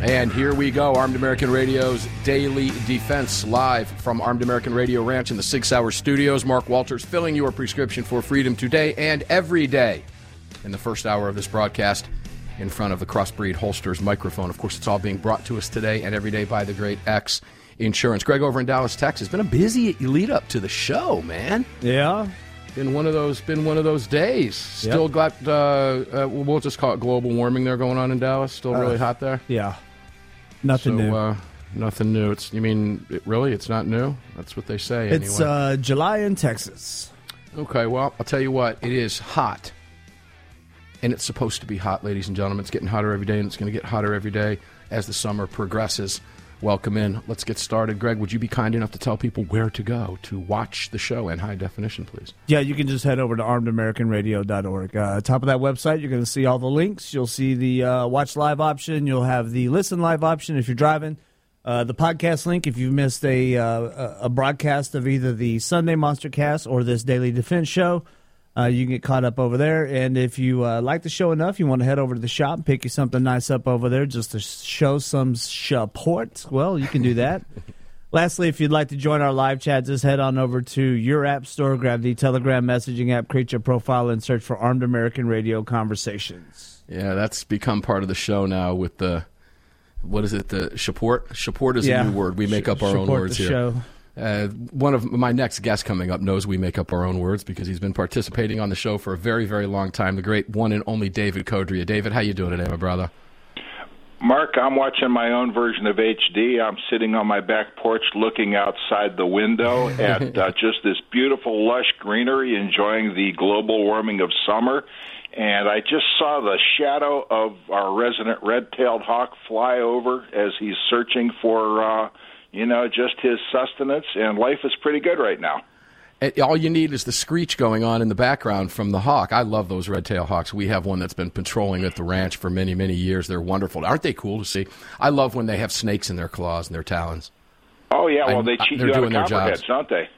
And here we go, Armed American Radio's Daily Defense, live from Armed American Radio Ranch in the Sig Sauer Studios. Mark Walters filling your prescription for freedom today and every day in the first hour of this broadcast in front of the Crossbreed Holsters microphone. Of course, it's all being brought to us today and every day by the great X Insurance. Greg over in Dallas, Texas. Been a busy lead up to the show, man. Yeah. Been one of those. Been one of those days. Still Yep. got. Uh, uh, we'll just call it global warming there going on in Dallas. Still really hot there. Yeah. Nothing so, new. Uh, nothing new. It's. You mean it, really? It's not new. That's what they say. it's anyway. uh, July in Texas. Okay, well, I'll tell you what, it is hot. And it's supposed to be hot, ladies and gentlemen. It's getting hotter every day, and it's going to get hotter every day as the summer progresses. Welcome in. Let's get started. Greg, would you be kind enough to tell people where to go to watch the show in high definition, please? Yeah, you can just head over to armedamericanradio.org. Uh, top of that website, you're going to see all the links. You'll see the uh, watch live option. You'll have the listen live option if you're driving. Uh, the podcast link if you've missed a uh, a broadcast of either the Sunday Monster Cast or this Daily Defense show. Uh, you can get caught up over there. And if you uh, like the show enough, you want to head over to the shop and pick you something nice up over there just to show some support, well, you can do that. Lastly, if you'd like to join our live chat, just head on over to your app store, grab the Telegram messaging app, create your profile, and search for Armed American Radio Conversations. Yeah, that's become part of the show now with the, what is it, the support? Support is Yeah. a new word. We make up our own words the here. show. Uh, one of my next guests coming up knows we make up our own words because he's been participating on the show for a very, very long time. The great one and only David Codrea. David, how you doing today, my brother? Mark, I'm watching my own version of HD. I'm sitting on my back porch looking outside the window at uh, just this beautiful, lush greenery, enjoying the global warming of summer. And I just saw the shadow of our resident red tailed hawk fly over as he's searching for, uh, you know, just his sustenance. And life is pretty good right now. All you need is the screech going on in the background from the hawk. I love those red tail hawks. We have one that's been patrolling at the ranch for many, many years. They're wonderful. Aren't they cool to see? I love when they have snakes in their claws and their talons. Oh, yeah, well, they cheat they're you out of their jobs. don't they?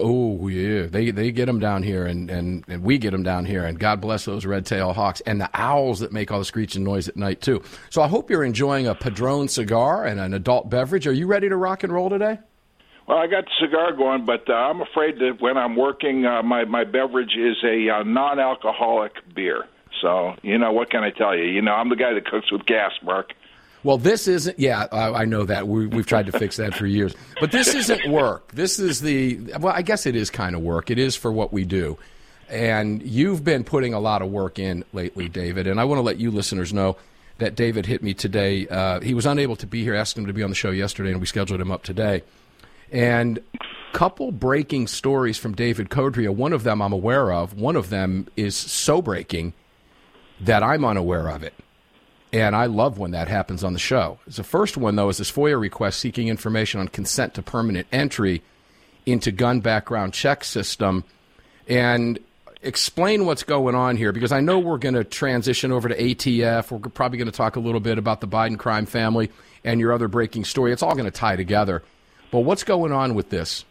Oh yeah, they they get them down here, and, and, and we get them down here, and God bless those red tail hawks and the owls that make all the screeching noise at night too. So I hope you're enjoying a Padron cigar and an adult beverage. Are you ready to rock and roll today? Well, I got the cigar going, but uh, I'm afraid that when I'm working, uh, my my beverage is a uh, non-alcoholic beer. So you know what can I tell you? You know I'm the guy that cooks with gas, Mark. Well, this isn't. Yeah, I, I know that. We, we've tried to fix that for years. But this isn't work. This is the. Well, I guess it is kind of work. It is for what we do. And you've been putting a lot of work in lately, David. And I want to let you listeners know that David hit me today. Uh, he was unable to be here. Asked him to be on the show yesterday, and we scheduled him up today. And couple breaking stories from David Codrea. One of them I'm aware of. One of them is so breaking that I'm unaware of it. And I love when that happens on the show. The first one, though, is this FOIA request seeking information on consent to permanent entry into gun background check system. And explain what's going on here because I know we're going to transition over to ATF. We're probably going to talk a little bit about the Biden crime family and your other breaking story. It's all going to tie together. But what's going on with this?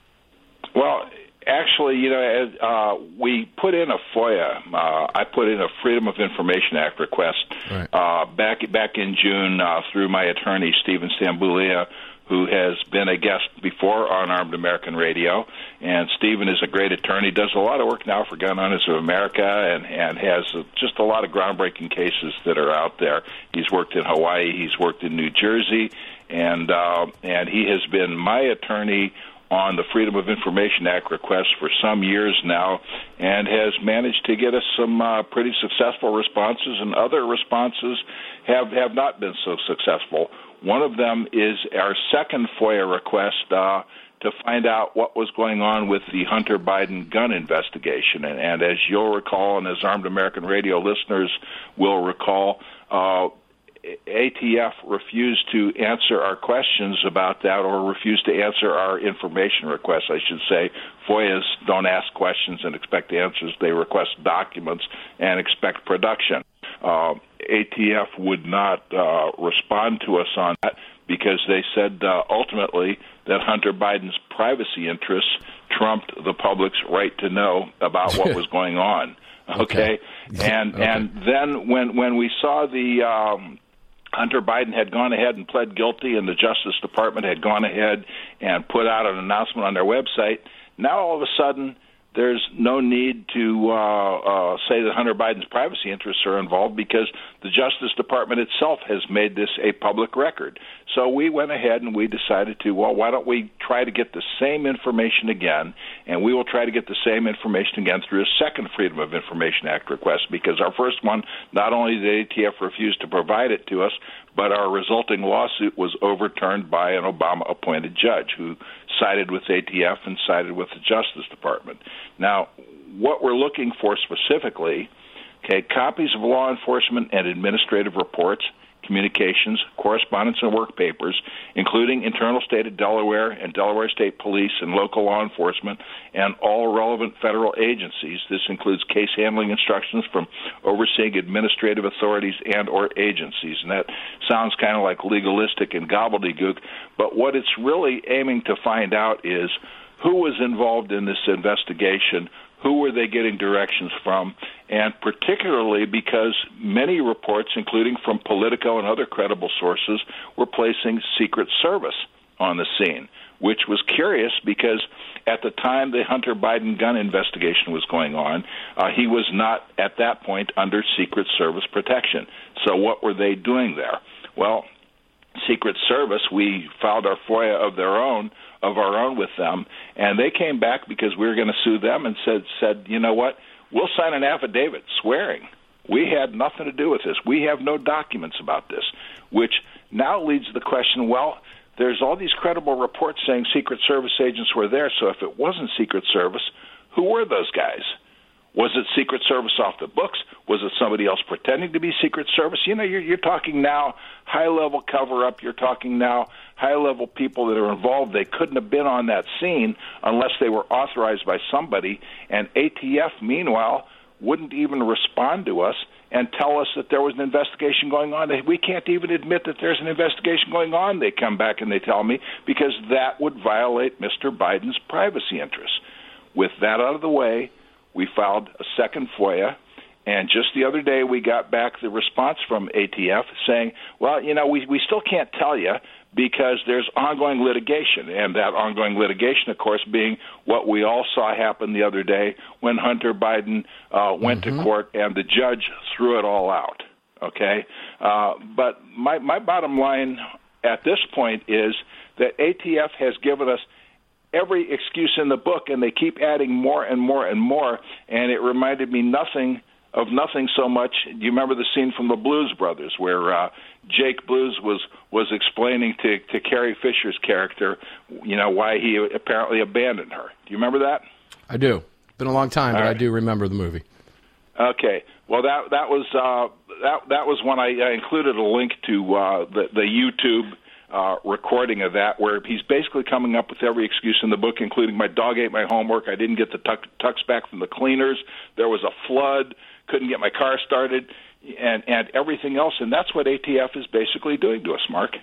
Well, actually, you know, as, uh, we put in a FOIA. Uh, I put in a Freedom of Information Act request Right. uh, back back in June uh, through my attorney Stephen Stamboulieh, who has been a guest before on Armed American Radio. And Stephen is a great attorney. Does a lot of work now for Gun Owners of America, and and has uh, just a lot of groundbreaking cases that are out there. He's worked in Hawaii. He's worked in New Jersey, and uh, and he has been my attorney on the Freedom of Information Act request for some years now and has managed to get us some uh, pretty successful responses, and other responses have, have not been so successful. One of them is our second FOIA request uh, to find out what was going on with the Hunter Biden gun investigation. And, and as you'll recall, and as Armed American Radio listeners will recall, uh, ATF refused to answer our questions about that or refused to answer our information requests, I should say. FOIAs don't ask questions and expect answers, they request documents and expect production. Uh, ATF would not uh, respond to us on that because they said uh, ultimately that Hunter Biden's privacy interests trumped the public's right to know about what was going on. Okay, okay. and okay. and then when when we saw the um, Hunter Biden had gone ahead and pled guilty, and the Justice Department had gone ahead and put out an announcement on their website. Now all of a sudden there's no need to uh, uh, say that Hunter Biden's privacy interests are involved because the Justice Department itself has made this a public record. So we went ahead and we decided to, well, why don't we try to get the same information again, and we will try to get the same information again through a second Freedom of Information Act request because our first one, not only did ATF refuse to provide it to us, but our resulting lawsuit was overturned by an Obama appointed judge who sided with ATF and sided with the Justice Department. Now, what we're looking for specifically, okay, copies of law enforcement and administrative reports communications, correspondence, and work papers, including internal state of Delaware and Delaware State Police and local law enforcement and all relevant federal agencies. This includes case handling instructions from overseeing administrative authorities and or agencies. And that sounds kind of like legalistic and gobbledygook, but what it's really aiming to find out is who was involved in this investigation, who were they getting directions from, and particularly because many reports, including from Politico and other credible sources, were placing Secret Service on the scene, which was curious because at the time the Hunter Biden gun investigation was going on, uh, he was not at that point under Secret Service protection. So what were they doing there? Well, Secret Service, we filed our FOIA of their own of our own with them, and they came back because we were going to sue them and said said you know what we'll sign an affidavit swearing we had nothing to do with this. We have no documents about this, which now leads to the question well, there's all these credible reports saying Secret Service agents were there, so if it wasn't Secret Service, who were those guys? Was it Secret Service off the books? Was it somebody else pretending to be Secret Service? You know, you're, you're talking now high level cover up. You're talking now high level people that are involved. They couldn't have been on that scene unless they were authorized by somebody. And ATF, meanwhile, wouldn't even respond to us and tell us that there was an investigation going on. We can't even admit that there's an investigation going on. They come back and they tell me because that would violate Mr. Biden's privacy interests. With that out of the way, we filed a second FOIA. And just the other day, we got back the response from ATF saying, well, you know, we, we still can't tell you because there's ongoing litigation. And that ongoing litigation, of course, being what we all saw happen the other day when Hunter Biden uh, went mm-hmm. to court and the judge threw it all out. Okay? Uh, but my, my bottom line at this point is that ATF has given us every excuse in the book, and they keep adding more and more and more. And it reminded me nothing of nothing so much. Do you remember the scene from the Blues Brothers where uh, Jake Blues was was explaining to to Carrie Fisher's character, you know, why he apparently abandoned her? Do you remember that? I do. Been a long time, All but right. I do remember the movie. Okay. Well, that that was uh, that that was when I, I included a link to uh, the the YouTube uh, recording of that, where he's basically coming up with every excuse in the book, including my dog ate my homework, I didn't get the tuck, tucks back from the cleaners, there was a flood, couldn't get my car started, and and everything else, and that's what ATF is basically doing to us, Mark.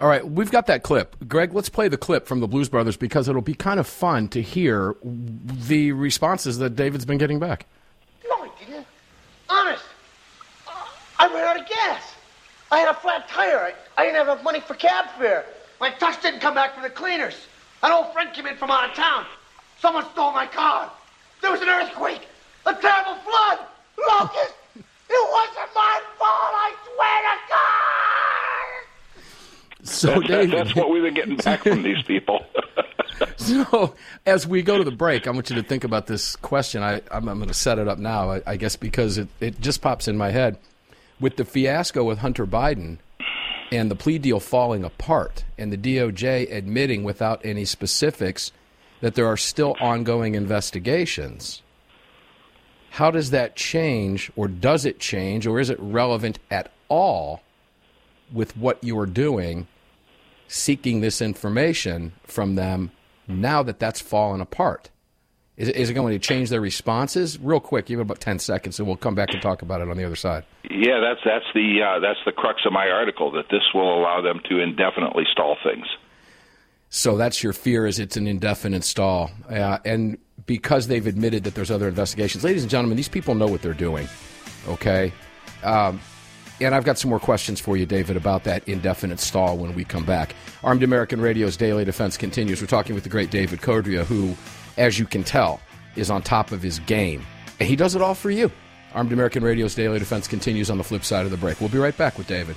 All right, we've got that clip. Greg, let's play the clip from the Blues Brothers because it'll be kind of fun to hear the responses that David's been getting back. No, I didn't. Honest. I ran out of gas. I had a flat tire. I, I didn't have enough money for cab fare. My tux didn't come back from the cleaners. An old friend came in from out of town. Someone stole my car. There was an earthquake. A terrible flood. Locust. it wasn't my fault, I swear to God. So, David, that's what we've been getting back from these people. so, as we go to the break, I want you to think about this question. I, am going to set it up now, I, I guess, because it, it just pops in my head with the fiasco with Hunter Biden and the plea deal falling apart and the DOJ admitting without any specifics that there are still ongoing investigations, how does that change, or does it change, or is it relevant at all with what you are doing, seeking this information from them now that that's fallen apart? Is, is it going to change their responses? Real quick, you have about 10 seconds, and we'll come back and talk about it on the other side. Yeah, that's that's the uh, that's the crux of my article that this will allow them to indefinitely stall things. So that's your fear is it's an indefinite stall, uh, and because they've admitted that there's other investigations, ladies and gentlemen, these people know what they're doing. Okay, um, and I've got some more questions for you, David, about that indefinite stall when we come back. Armed American Radio's Daily Defense continues. We're talking with the great David Codrea, who, as you can tell, is on top of his game, and he does it all for you. Armed American Radio's Daily Defense continues on the flip side of the break. We'll be right back with David.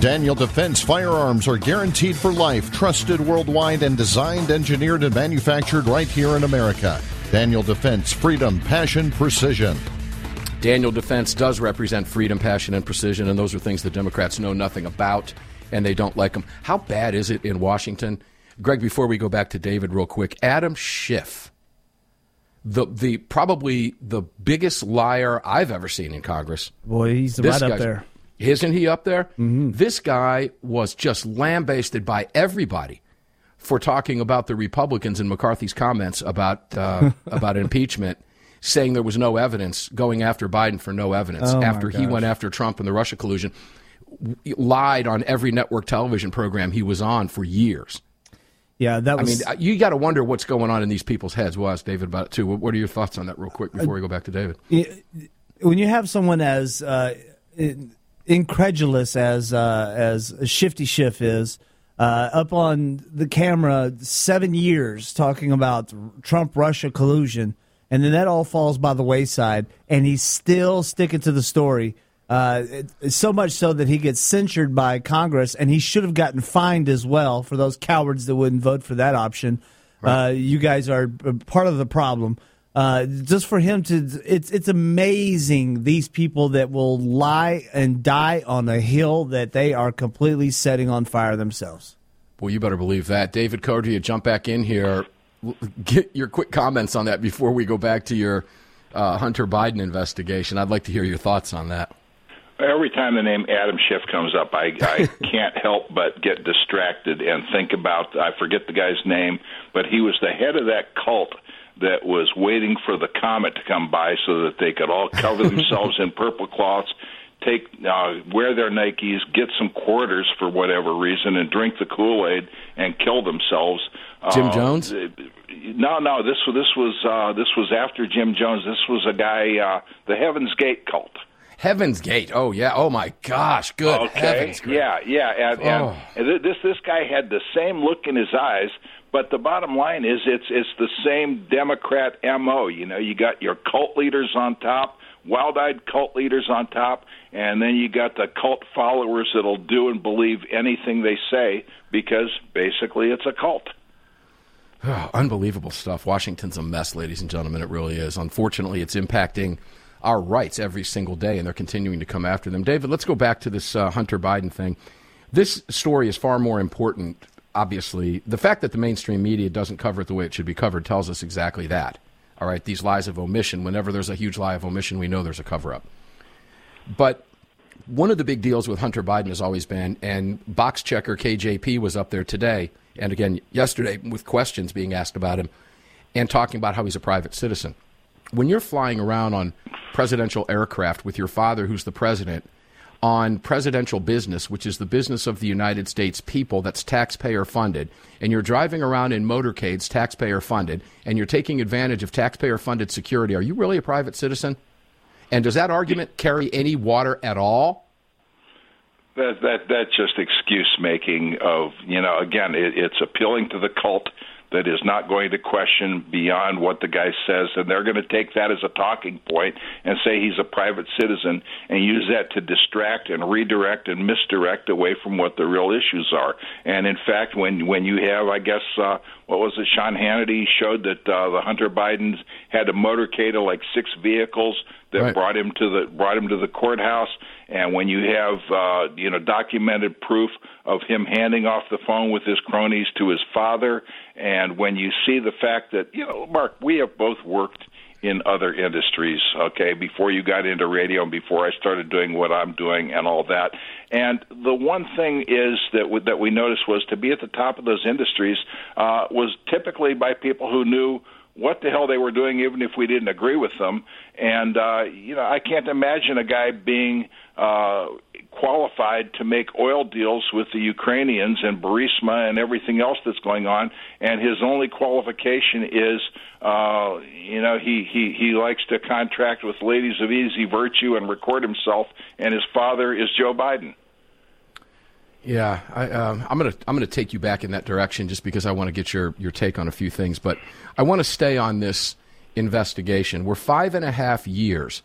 Daniel Defense firearms are guaranteed for life, trusted worldwide, and designed, engineered, and manufactured right here in America. Daniel Defense, freedom, passion, precision. Daniel Defense does represent freedom, passion, and precision, and those are things the Democrats know nothing about, and they don't like them. How bad is it in Washington? Greg, before we go back to David, real quick, Adam Schiff, the the probably the biggest liar I've ever seen in Congress. Boy, he's This right up there. Isn't he up there? This guy was just lambasted by everybody for talking about the Republicans and McCarthy's comments about uh, about impeachment, saying there was no evidence, going after Biden for no evidence Oh, after he went after Trump and the Russia collusion. Lied on every network television program he was on for years. Yeah, that was. I mean, you got to wonder what's going on in these people's heads. We'll ask David about it too. What, are your thoughts on that, real quick, before we go back to David? when you have someone as uh, incredulous as uh, as Shifty Schiff is uh, up on the camera seven years talking about Trump Russia collusion, and then that all falls by the wayside, and he's still sticking to the story. Uh, it- so much so that he gets censured by Congress, and he should have gotten fined as well for those cowards that wouldn't vote for that option. Uh, you guys are part of the problem. Uh, just for him to, it's it's amazing these people that will lie and die on a hill that they are completely setting on fire themselves. Well, you better believe that. David Cody, you jump back in here. Get your quick comments on that before we go back to your uh, Hunter Biden investigation. I'd like to hear your thoughts on that. Every time the name Adam Schiff comes up, I, I can't help but get distracted and think about I forget the guy's name, but he was the head of that cult that was waiting for the comet to come by so that they could all cover themselves in purple cloths, take uh, wear their Nikes, get some quarters for whatever reason, and drink the Kool Aid and kill themselves. Jim Uh, Jones? No, no. This this was uh, this was after Jim Jones. This was a guy, uh, the Heaven's Gate cult. Heaven's Gate. Oh yeah. Oh my gosh. Good Okay. heavens. Yeah, yeah, and, Oh. and this this guy had the same look in his eyes. But the bottom line is, it's it's the same Democrat mo. You know, you got your cult leaders on top, wild-eyed cult leaders on top, and then you got the cult followers that'll do and believe anything they say because basically it's a cult. Oh, unbelievable stuff. Washington's a mess, ladies and gentlemen. It really is. Unfortunately, it's impacting our rights every single day, and they're continuing to come after them. David, let's go back to this uh, Hunter Biden thing. This story is far more important, obviously. The fact that the mainstream media doesn't cover it the way it should be covered tells us exactly that. All right, these lies of omission, whenever there's a huge lie of omission, we know there's a cover up. But one of the big deals with Hunter Biden has always been, and box checker KJP was up there today, and again yesterday with questions being asked about him, and talking about how he's a private citizen. When you're flying around on presidential aircraft with your father, who's the president, on presidential business, which is the business of the United States people that's taxpayer funded, and you're driving around in motorcades taxpayer funded, and you're taking advantage of taxpayer funded security, are you really a private citizen? And does that argument carry any water at all? That that that's just excuse making of you know again it, it's appealing to the cult that is not going to question beyond what the guy says. And they're going to take that as a talking point and say he's a private citizen and use that to distract and redirect and misdirect away from what the real issues are. And in fact when when you have I guess uh what was it Sean Hannity showed that uh, the Hunter Bidens had a motorcade of like six vehicles that Right. brought him to the brought him to the courthouse and when you have uh you know documented proof of him handing off the phone with his cronies to his father and when you see the fact that you know Mark we have both worked in other industries okay before you got into radio and before I started doing what I'm doing and all that. And the one thing is that we, that we noticed was to be at the top of those industries uh was typically by people who knew what the hell they were doing, even if we didn't agree with them. And uh, you know, I can't imagine a guy being uh, qualified to make oil deals with the Ukrainians and Burisma and everything else that's going on. And his only qualification is, uh, you know, he he he likes to contract with ladies of easy virtue and record himself. And his father is Joe Biden. Yeah, I, um, I'm gonna I'm gonna take you back in that direction just because I want to get your your take on a few things, but I want to stay on this investigation. We're five and a half years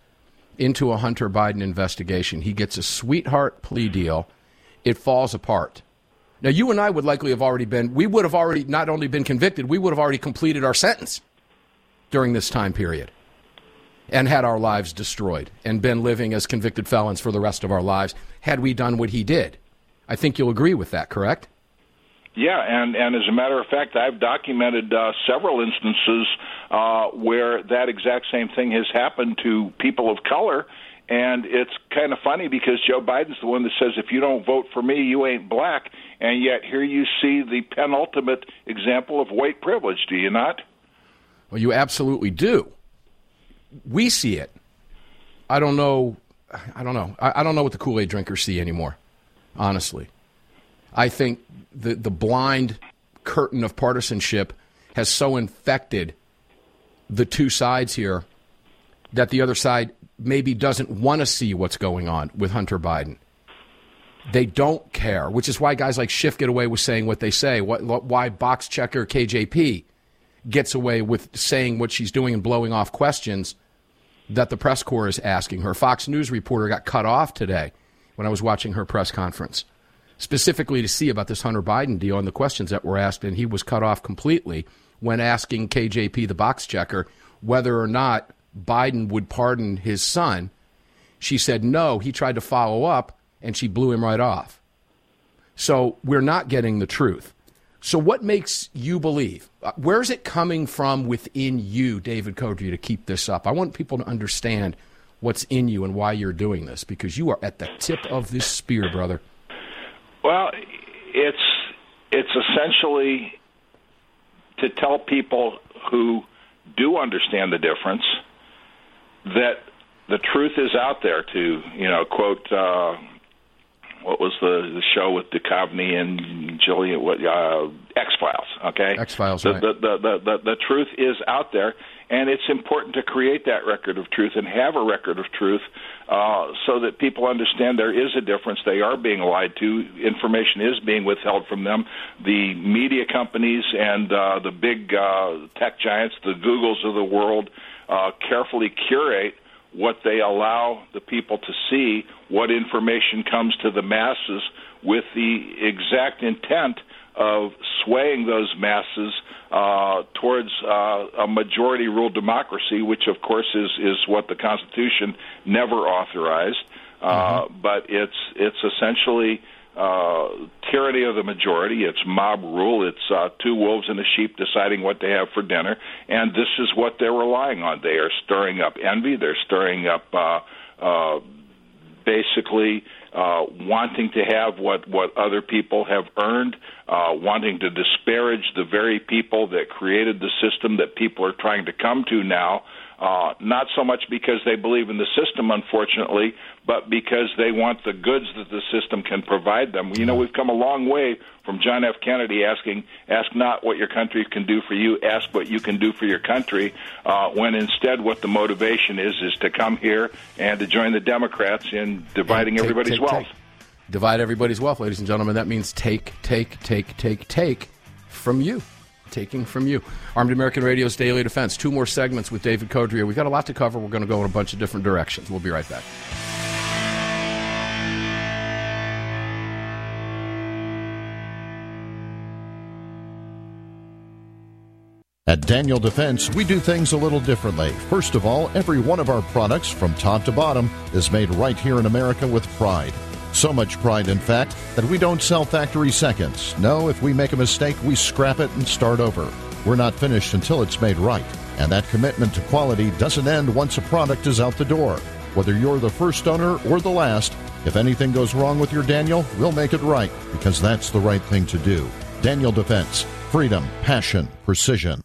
into a Hunter Biden investigation. He gets a sweetheart plea deal it falls apart. Now, you and I would likely have already been, we would have already not only been convicted, we would have already completed our sentence during this time period and had our lives destroyed and been living as convicted felons for the rest of our lives had we done what he did. I think you'll agree with that, correct? Yeah, and and as a matter of fact, I've documented uh, several instances uh, where that exact same thing has happened to people of color. And it's kind of funny because Joe Biden's the one that says, if you don't vote for me, you ain't black. And yet here you see the penultimate example of white privilege, do you not? Well, you absolutely do. We see it. I don't know. I don't know. I, I don't know what the Kool Aid drinkers see anymore, honestly. I think the, the blind curtain of partisanship has so infected the two sides here that the other side maybe doesn't want to see what's going on with Hunter Biden. They don't care, which is why guys like Schiff get away with saying what they say. What, why box checker KJP gets away with saying what she's doing and blowing off questions that the press corps is asking her. Fox News reporter got cut off today when I was watching her press conference specifically to see about this Hunter Biden deal and the questions that were asked, and he was cut off completely when asking KJP, the box checker, whether or not Biden would pardon his son. She said no. He tried to follow up, and she blew him right off. So we're not getting the truth. So, what makes you believe? Uh, where is it coming from within you, David Codrea, to keep this up? I want people to understand what's in you and why you're doing this because you are at the tip of this spear, brother. Well, it's it's essentially to tell people who do understand the difference that the truth is out there. To you know, quote. Uh, what was the, the show with Duchovny and Gillian? What uh, X Files? Okay, X Files. The, right. the, the, the, the the truth is out there, and it's important to create that record of truth and have a record of truth uh, so that people understand there is a difference. They are being lied to. Information is being withheld from them. The media companies and uh, the big uh, tech giants, the Googles of the world, uh, carefully curate what they allow the people to see, what information comes to the masses with the exact intent of swaying those masses uh, towards uh, a majority rule democracy, which of course is is what the Constitution never authorized. Uh, mm-hmm. But it's it's essentially uh, tyranny of the majority. It's mob rule. It's uh, two wolves and a sheep deciding what to have for dinner, and this is what they're relying on. They are stirring up envy. They're stirring up uh, uh, basically uh, wanting to have what what other people have earned, uh, wanting to disparage the very people that created the system that people are trying to come to now. Uh, not so much because they believe in the system, unfortunately, but because they want the goods that the system can provide them. You know, we've come a long way from John F. Kennedy asking, "Ask not what your country can do for you, ask what you can do for your country." Uh, when instead, what the motivation is is to come here and to join the Democrats in dividing Take, everybody's take, wealth. take. Divide everybody's wealth, ladies and gentlemen. That means take, take, take, take, take from you taking from you. Armed American Radio's Daily Defense. Two more segments with David Codrea. We've got a lot to cover. We're going to go in a bunch of different directions. We'll be right back. At Daniel Defense, we do things a little differently. First of all, every one of our products, from top to bottom, is made right here in America with pride. So much pride, in fact, that we don't sell factory seconds. No, if we make a mistake, we scrap it and start over. We're not finished until it's made right. And that commitment to quality doesn't end once a product is out the door. Whether you're the first owner or the last, if anything goes wrong with your Daniel, we'll make it right because that's the right thing to do. Daniel Defense. Freedom, passion, precision.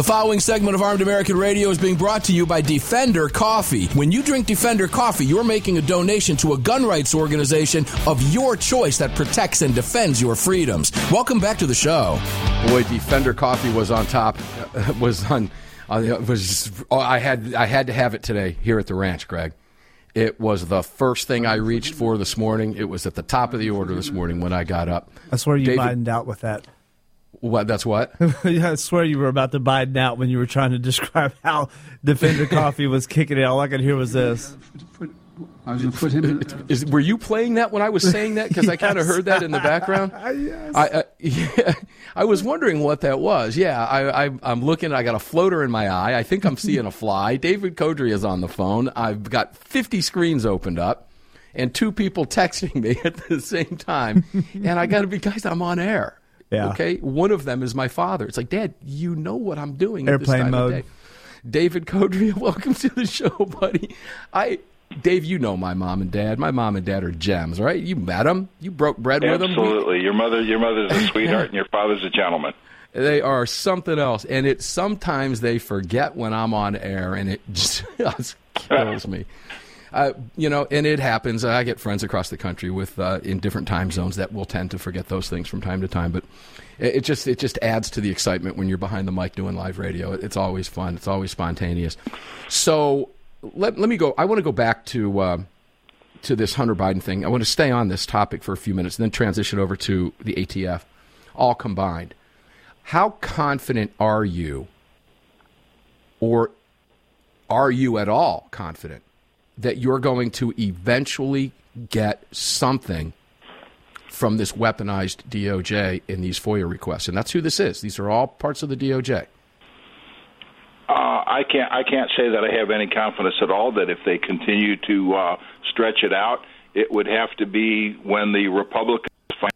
The following segment of Armed American Radio is being brought to you by Defender Coffee. When you drink Defender Coffee, you're making a donation to a gun rights organization of your choice that protects and defends your freedoms. Welcome back to the show. Boy, Defender Coffee was on top. Was on. Was oh, I had I had to have it today here at the ranch, Greg. It was the first thing I reached for this morning. It was at the top of the order this morning when I got up. I swear you David- out with that. What? That's what. I swear you were about to Biden out when you were trying to describe how Defender Coffee was kicking it. All I could hear was this. I was going to put him in. Is, were you playing that when I was saying that? Because I kind of heard that in the background. Yes. I, I, yeah, I was wondering what that was. Yeah, I, I, I'm looking. I got a floater in my eye. I think I'm seeing a fly. David Codrea is on the phone. I've got 50 screens opened up, and two people texting me at the same time. and I got to be, guys, I'm on air. Yeah. Okay. One of them is my father. It's like, Dad, you know what I'm doing. at this Airplane time mode. Of day. David Codrea, welcome to the show, buddy. I. Dave, you know my mom and dad. My mom and dad are gems, right? You met them. You broke bread with them. Absolutely. Your mother, your mother's a sweetheart, and your father's a gentleman. They are something else, and it sometimes they forget when I'm on air, and it just kills me. Uh, you know, and it happens. I get friends across the country with uh, in different time zones that will tend to forget those things from time to time. But it, it just it just adds to the excitement when you're behind the mic doing live radio. It, it's always fun. It's always spontaneous. So let let me go. I want to go back to. Uh, to this Hunter Biden thing. I want to stay on this topic for a few minutes and then transition over to the ATF, all combined. How confident are you, or are you at all confident that you're going to eventually get something from this weaponized DOJ in these FOIA requests? And that's who this is. These are all parts of the DOJ. Uh, I can't. I can't say that I have any confidence at all that if they continue to uh, stretch it out, it would have to be when the Republicans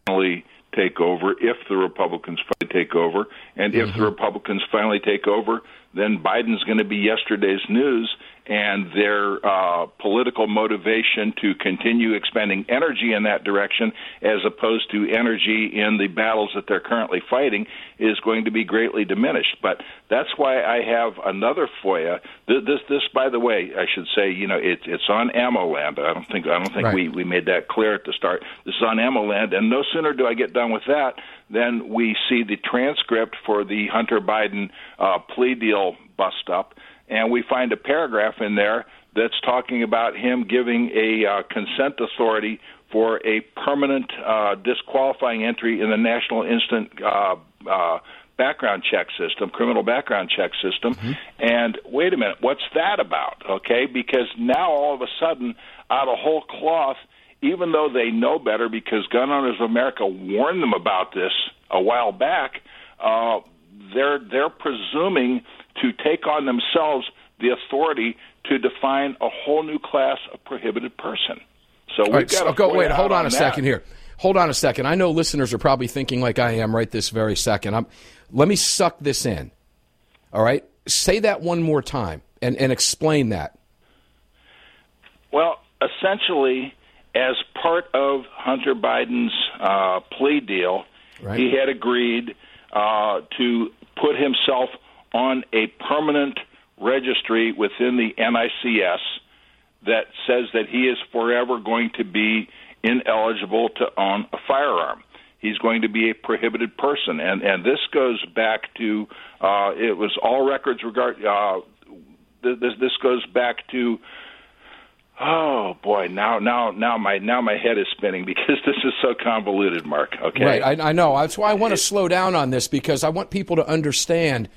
finally take over. If the Republicans finally take over, and mm-hmm. if the Republicans finally take over, then Biden's going to be yesterday's news, and their uh, political motivation to continue expending energy in that direction as opposed to energy in the battles that they're currently fighting is going to be greatly diminished. But that's why I have another FOIA. This, this, this by the way, I should say, you know, it, it's on AmmoLand. I don't think I don't think right. we we made that clear at the start. This is on AmmoLand, and no sooner do I get done with that than we see the transcript for the Hunter Biden uh, plea deal bust up and we find a paragraph in there that's talking about him giving a uh, consent authority for a permanent uh, disqualifying entry in the National Instant uh, uh, Background Check System, criminal background check system. Mm-hmm. And wait a minute, what's that about? Okay, because now all of a sudden, out of whole cloth, even though they know better because Gun Owners of America warned them about this a while back, uh, they're they're presuming to take on themselves the authority to define a whole new class of prohibited person. So we've right, got to go. Wait, hold on, on a that. second here. Hold on a second. I know listeners are probably thinking like I am right this very second. I'm, let me suck this in. All right, say that one more time and, and explain that. Well, essentially, as part of Hunter Biden's uh, plea deal, right. he had agreed uh, to put himself on a permanent registry within the NICS that says that he is forever going to be ineligible to own a firearm. He's going to be a prohibited person, and and this goes back to uh, it was all records regard. Uh, this this goes back to Oh boy, now now now my now my head is spinning because this is so convoluted, Mark. Okay, right? I, I know. That's why I want to slow down on this because I want people to understand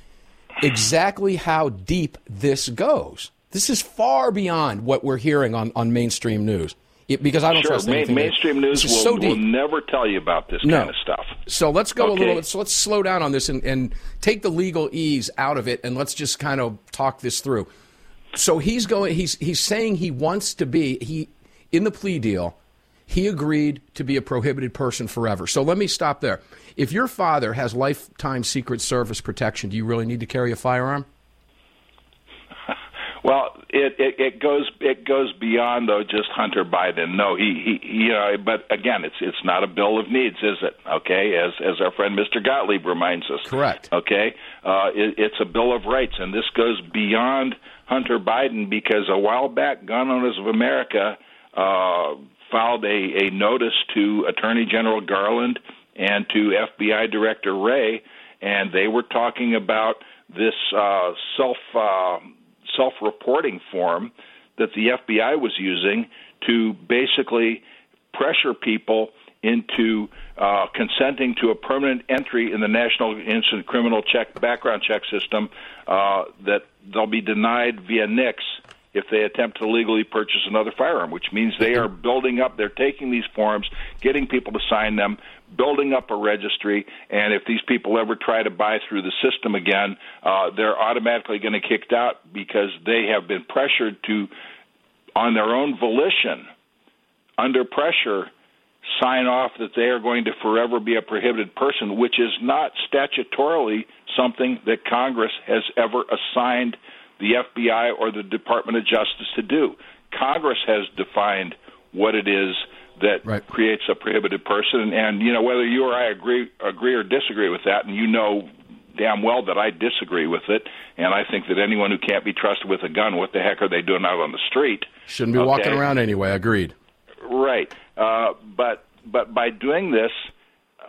exactly how deep this goes. This is far beyond what we're hearing on, on mainstream news. It, because I don't sure. trust anything. Ma- mainstream news will, so will, never tell you about this no. kind of stuff. So let's go okay. a little. So let's slow down on this and, and take the legalese out of it, and let's just kind of talk this through. So he's going. He's he's saying he wants to be he in the plea deal. He agreed to be a prohibited person forever. So let me stop there. If your father has lifetime Secret Service protection, do you really need to carry a firearm? Well, it, it it goes it goes beyond though just Hunter Biden. No, he he you know, but again, it's it's not a bill of needs, is it? Okay, as as our friend Mr. Gottlieb reminds us. Correct. Okay, uh, it, it's a bill of rights, and this goes beyond Hunter Biden because a while back, Gun Owners of America uh, filed a a notice to Attorney General Garland and to FBI Director Wray, and they were talking about this uh, self. Uh, self reporting form that the FBI was using to basically pressure people into uh, consenting to a permanent entry in the National Instant Criminal Check background check system uh, that they'll be denied via NICS if they attempt to legally purchase another firearm, which means they are building up, they're taking these forms, getting people to sign them, building up a registry, and if these people ever try to buy through the system again, uh, they're automatically going to get kicked out because they have been pressured to, on their own volition, under pressure, sign off that they are going to forever be a prohibited person, which is not statutorily something that Congress has ever assigned the FBI or the Department of Justice to do. Congress has defined what it is that right. creates a prohibited person, and you know whether you or I agree agree or disagree with that, and you know damn well that I disagree with it, and I think that anyone who can't be trusted with a gun, what the heck are they doing out on the street? Shouldn't be okay? walking around anyway. Agreed. Right, uh, but but by doing this,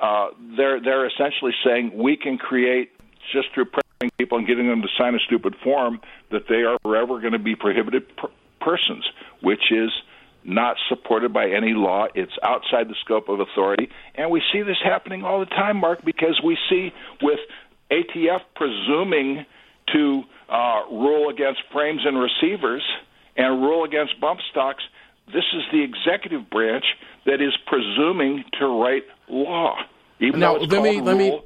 uh, they're they're essentially saying we can create just through pressuring people and getting them to sign a stupid form that they are forever going to be prohibited per- persons, which is not supported by any law. It's outside the scope of authority. And we see this happening all the time, Mark, because we see with ATF presuming to uh, rule against frames and receivers and rule against bump stocks. This is the executive branch that is presuming to write law. Even now, though it's let me called let me rule,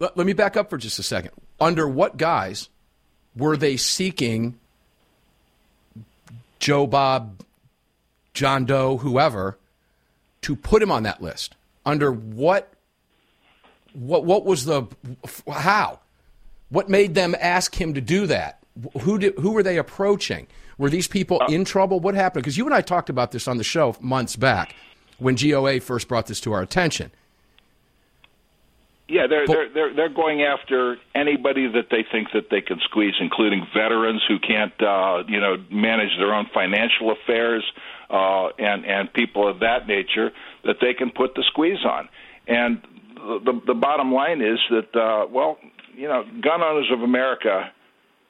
let me back up for just a second. Under what guise were they seeking Joe Bob, John Doe, whoever, to put him on that list? Under what? What? What was the? How? What made them ask him to do that? Who did? Who were they approaching? Were these people in trouble? What happened? Because you and I talked about this on the show months back when GOA first brought this to our attention. Yeah, they're they're they're they're going after anybody that they think that they can squeeze, including veterans who can't uh, you know manage their own financial affairs, uh, and and people of that nature that they can put the squeeze on. And the the, the bottom line is that uh, well, you know, Gun Owners of America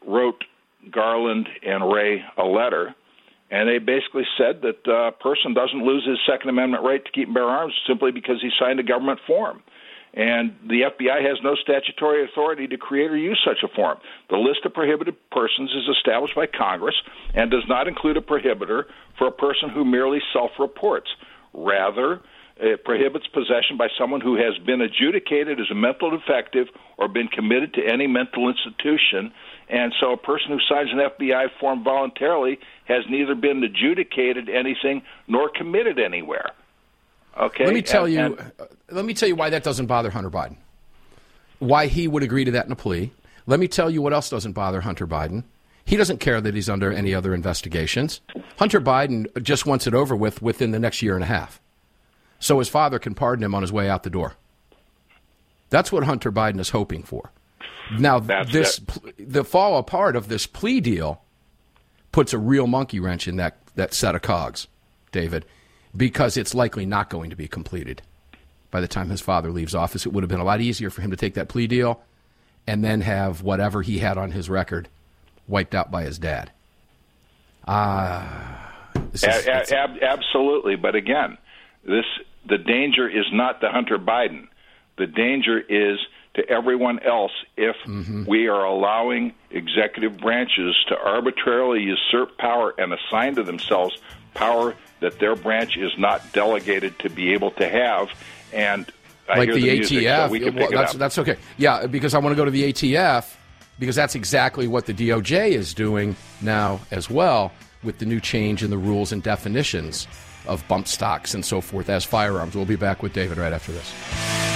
wrote Garland and Wray a letter. And they basically said that uh, a person doesn't lose his Second Amendment right to keep and bear arms simply because he signed a government form and the FBI has no statutory authority to create or use such a form. The list of prohibited persons is established by Congress and does not include a prohibitor for a person who merely self reports. Rather, it prohibits possession by someone who has been adjudicated as a mental defective or been committed to any mental institution. And so a person who signs an FBI form voluntarily has neither been adjudicated anything nor committed anywhere. Okay. Let me tell and, you. and- uh, let me tell you why that doesn't bother Hunter Biden. Why he would agree to that in a plea. Let me tell you what else doesn't bother Hunter Biden. He doesn't care that he's under any other investigations. Hunter Biden just wants it over with within the next year and a half, so his father can pardon him on his way out the door. That's what Hunter Biden is hoping for. Now, this the fall apart of this plea deal puts a real monkey wrench in that, that set of cogs, David, because it's likely not going to be completed by the time his father leaves office. It would have been a lot easier for him to take that plea deal and then have whatever he had on his record wiped out by his dad. Ah, is- A- a- ab- absolutely, but again, this the danger is not the Hunter Biden. The danger is to everyone else if we are allowing executive branches to arbitrarily usurp power and assign to themselves power that their branch is not delegated to be able to have. And I like hear the, the, music, ATF. so we can well, pick it up. that's okay. Yeah, because I want to go to the ATF because that's exactly what the DOJ is doing now as well with the new change in the rules and definitions of bump stocks and so forth as firearms. We'll be back with David right after this.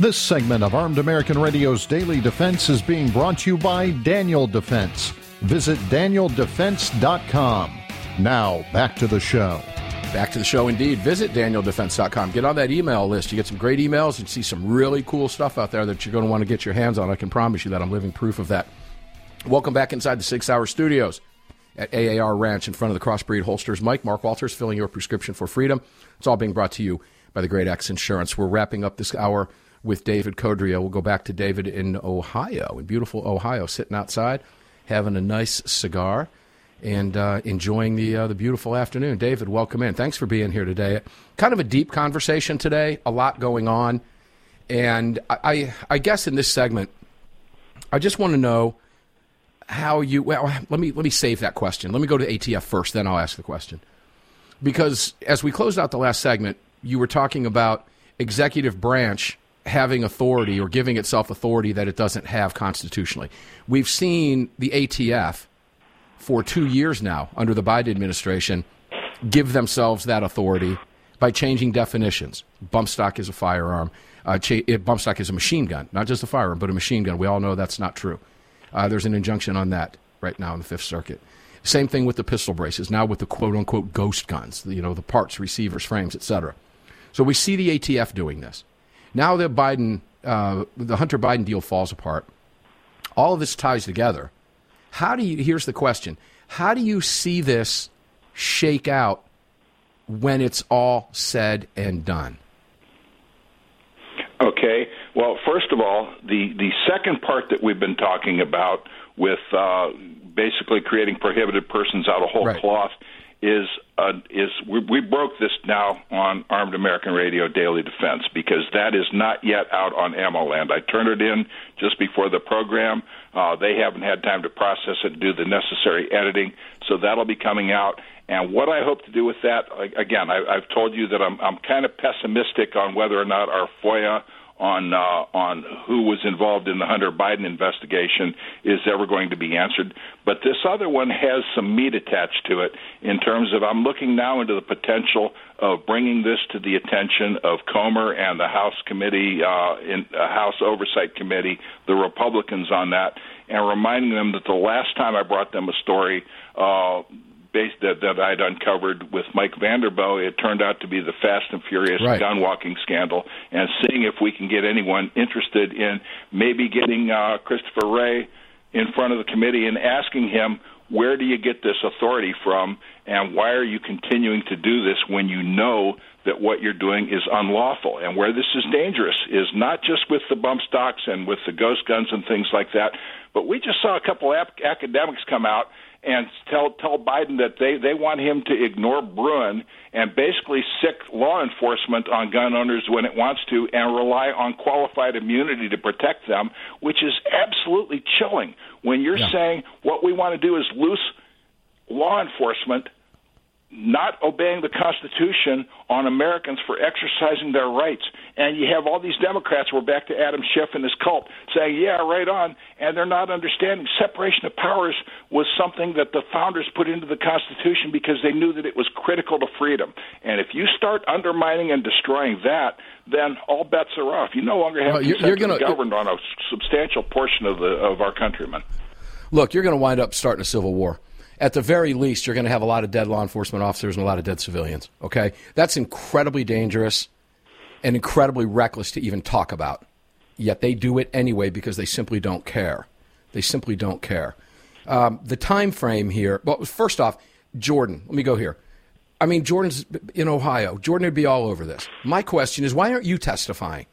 This segment of Armed American Radio's Daily Defense is being brought to you by Daniel Defense. Visit danieldefense.com. Now, back to the show. Back to the show indeed. Visit danieldefense.com. Get on that email list. You get some great emails and see some really cool stuff out there that you're going to want to get your hands on. I can promise you that. I'm living proof of that. Welcome back inside the Six Hour Studios at AAR Ranch in front of the Crossbreed Holsters. Mike, Mark Walters filling your prescription for freedom. It's all being brought to you by the Great X Insurance. We're wrapping up this hour with David Codrea. We'll go back to David in Ohio, in beautiful Ohio, sitting outside, having a nice cigar, and uh, enjoying the uh, the beautiful afternoon. David, welcome in. Thanks for being here today. Kind of a deep conversation today. A lot going on, and I I, I guess in this segment, I just want to know how you. Well, let me let me save that question. Let me go to ATF first, then I'll ask the question. Because as we closed out the last segment, you were talking about executive branch having authority or giving itself authority that it doesn't have constitutionally. We've seen the ATF for two years now under the Biden administration give themselves that authority by changing definitions. Bump stock is a firearm. Uh, cha- bump stock is a machine gun, not just a firearm, but a machine gun. We all know that's not true. Uh, there's an injunction on that right now in the Fifth Circuit. Same thing with the pistol braces. Now with the quote unquote ghost guns, you know, the parts, receivers, frames, etc. So we see the ATF doing this. Now that Biden, uh, the Hunter Biden deal falls apart, all of this ties together. How do you? Here's the question: How do you see this shake out when it's all said and done? Okay. Well, first of all, the the second part that we've been talking about with uh, basically creating prohibited persons out of whole Right. cloth is uh, is we, we broke this now on Armed American Radio Daily Defense because that is not yet out on AmmoLand. I turned it in just before the program. Uh, they haven't had time to process it and do the necessary editing, so that'll be coming out. And what I hope to do with that, again, I, I've told you that I'm I'm kind of pessimistic on whether or not our FOIA on uh, on who was involved in the Hunter Biden investigation is ever going to be answered. But this other one has some meat attached to it in terms of I'm looking now into the potential of bringing this to the attention of Comer and the House Committee, uh, in uh, House Oversight Committee, the Republicans on that, and reminding them that the last time I brought them a story. Uh, based that, that I'd uncovered with Mike Vanderboegh, it turned out to be the Fast and Furious Right. gun walking scandal, and seeing if we can get anyone interested in maybe getting uh, Christopher Wray in front of the committee and asking him where do you get this authority from, and why are you continuing to do this when you know that what you're doing is unlawful, and where this is dangerous is not just with the bump stocks and with the ghost guns and things like that, but we just saw a couple ap- academics come out and tell tell Biden that they they want him to ignore Bruen and basically sick law enforcement on gun owners when it wants to and rely on qualified immunity to protect them, which is absolutely chilling. When you're saying what we want to do is loose law enforcement not obeying the Constitution on Americans for exercising their rights. And you have all these Democrats, we're back to Adam Schiff and his cult, saying, yeah, right on. And they're not understanding separation of powers was something that the founders put into the Constitution because they knew that it was critical to freedom. And if you start undermining and destroying that, then all bets are off. You no longer have Well, you're- consent you're to be gonna- governed on a substantial portion of the of our countrymen. Look, you're going to wind up starting a civil war. At the very least, you're going to have a lot of dead law enforcement officers and a lot of dead civilians. Okay? That's incredibly dangerous and incredibly reckless to even talk about. Yet they do it anyway because they simply don't care. They simply don't care. Um, the time frame here. Well, first off, Jordan. Let me go here. I mean, Jordan's in Ohio. Jordan would be all over this. My question is, why aren't you testifying?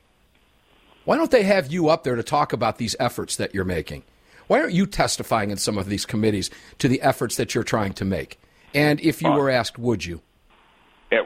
Why don't they have you up there to talk about these efforts that you're making? Why aren't you testifying in some of these committees to the efforts that you're trying to make? And if you were asked, would you?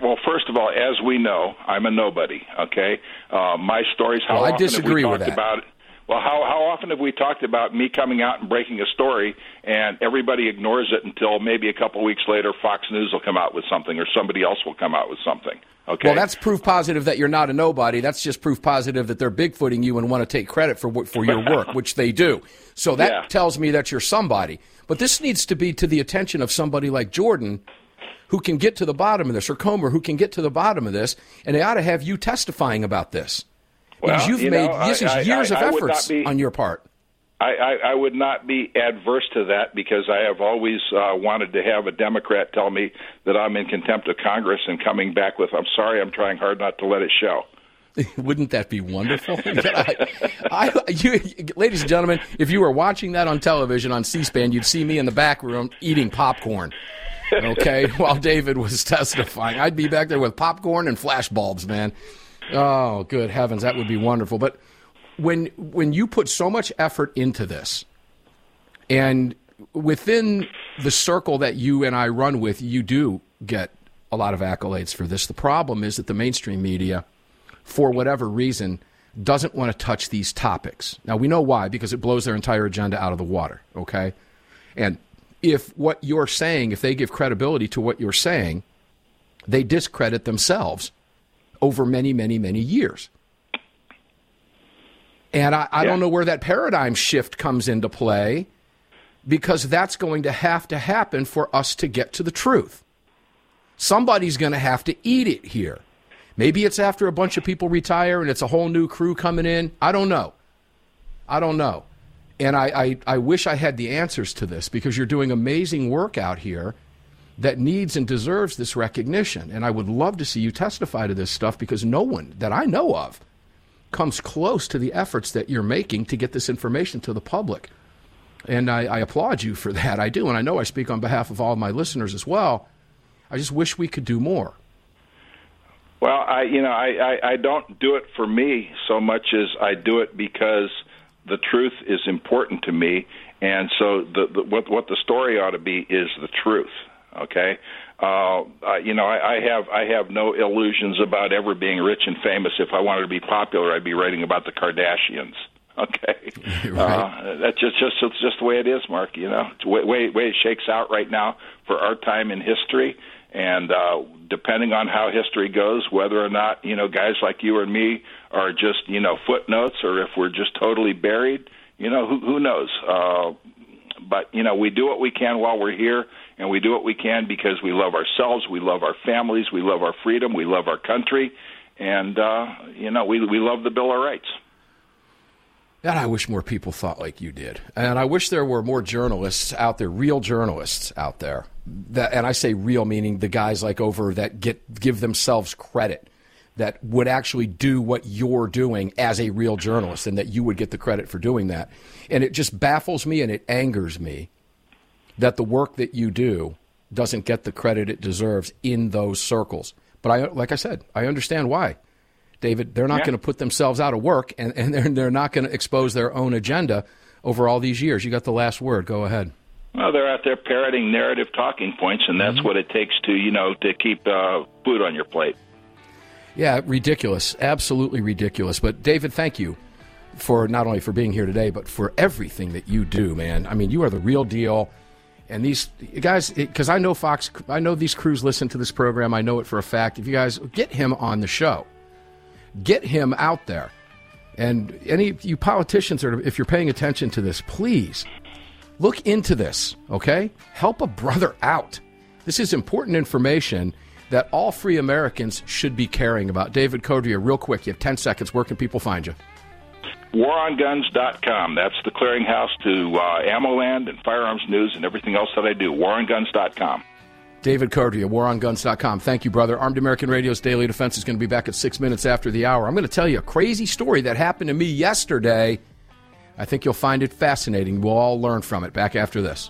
Well, first of all, as we know, I'm a nobody. Okay, uh, my stories. How Well, I often disagree have we with talked that. about it? Well, how how often have we talked about me coming out and breaking a story, and everybody ignores it until maybe a couple weeks later, Fox News will come out with something, or somebody else will come out with something. Okay. Well, that's proof positive that you're not a nobody. That's just proof positive that they're bigfooting you and want to take credit for for your work, which they do. So that Yeah. tells me that you're somebody. But this needs to be to the attention of somebody like Jordan, who can get to the bottom of this, or Comer, who can get to the bottom of this, and they ought to have you testifying about this. because Well, you've you made know, this is I- I- years I- of I would not efforts be- on your part. I, I, I would not be adverse to that because I have always uh, wanted to have a Democrat tell me that I'm in contempt of Congress and coming back with, "I'm sorry, I'm trying hard not to let it show." Wouldn't that be wonderful? I, I, you, ladies and gentlemen, if you were watching that on television on C-SPAN, you'd see me in the back room eating popcorn. Okay, while David was testifying, I'd be back there with popcorn and flash bulbs, man. Oh, good heavens, that would be wonderful. But when when you put so much effort into this, and within the circle that you and I run with, you do get a lot of accolades for this. The problem is that the mainstream media, for whatever reason, doesn't want to touch these topics. Now, we know why, because it blows their entire agenda out of the water, okay? And if what you're saying, if they give credibility to what you're saying, they discredit themselves over many, many, many years. And I, I don't know where that paradigm shift comes into play because that's going to have to happen for us to get to the truth. Somebody's going to have to eat it here. Maybe it's after a bunch of people retire and it's a whole new crew coming in. I don't know. I don't know. And I, I, I wish I had the answers to this because you're doing amazing work out here that needs and deserves this recognition. And I would love to see you testify to this stuff because no one that I know of comes close to the efforts that you're making to get this information to the public. And I, I applaud you for that. I do. And I know I speak on behalf of all my listeners as well. I just wish we could do more. Well, I you know I, I I don't do it for me so much as I do it because the truth is important to me, and so the, the what what the story ought to be is the truth. Okay, uh, uh, you know I, I have I have no illusions about ever being rich and famous. If I wanted to be popular, I'd be writing about the Kardashians. Okay, uh, that's just just it's just the way it is, Mark. You know, it's way, way way it shakes out right now for our time in history and uh, depending on how history goes, whether or not you know guys like you or me are just you know footnotes or if we're just totally buried. You know, who who knows? Uh, but you know, we do what we can while we're here, and we do what we can because we love ourselves, we love our families, we love our freedom, we love our country, and uh, you know, we we love the Bill of Rights. And I wish more people thought like you did. And I wish there were more journalists out there, real journalists out there. That, and I say real meaning the guys like over that get give themselves credit that would actually do what you're doing as a real journalist and that you would get the credit for doing that. And it just baffles me and it angers me that the work that you do doesn't get the credit it deserves in those circles. But I like I said, I understand why. David, they're not Yeah. going to put themselves out of work and, and they're, they're not going to expose their own agenda over all these years. You got the last word. Go ahead. Well, they're out there parroting narrative talking points, and that's what it takes to you know to keep uh, food on your plate. Yeah, ridiculous. Absolutely ridiculous. But David, thank you for not only for being here today, but for everything that you do, man. I mean, you are the real deal. And these guys, because I know Fox, I know these crews listen to this program. I know it for a fact. If you guys get him on the show, get him out there. And any you politicians, are, if you're paying attention to this, please look into this, okay? Help a brother out. This is important information that all free Americans should be caring about. David Codrea, real quick, you have 10 seconds. Where can people find you? WarOnGuns.com. That's the clearinghouse to uh, AmmoLand and firearms news and everything else that I do. WarOnGuns.com. David Codrea, waronguns.com. Thank you, brother. Armed American Radio's Daily Defense is going to be back at six minutes after the hour. I'm going to tell you a crazy story that happened to me yesterday. I think you'll find it fascinating. We'll all learn from it. Back after this.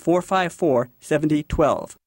454 7012.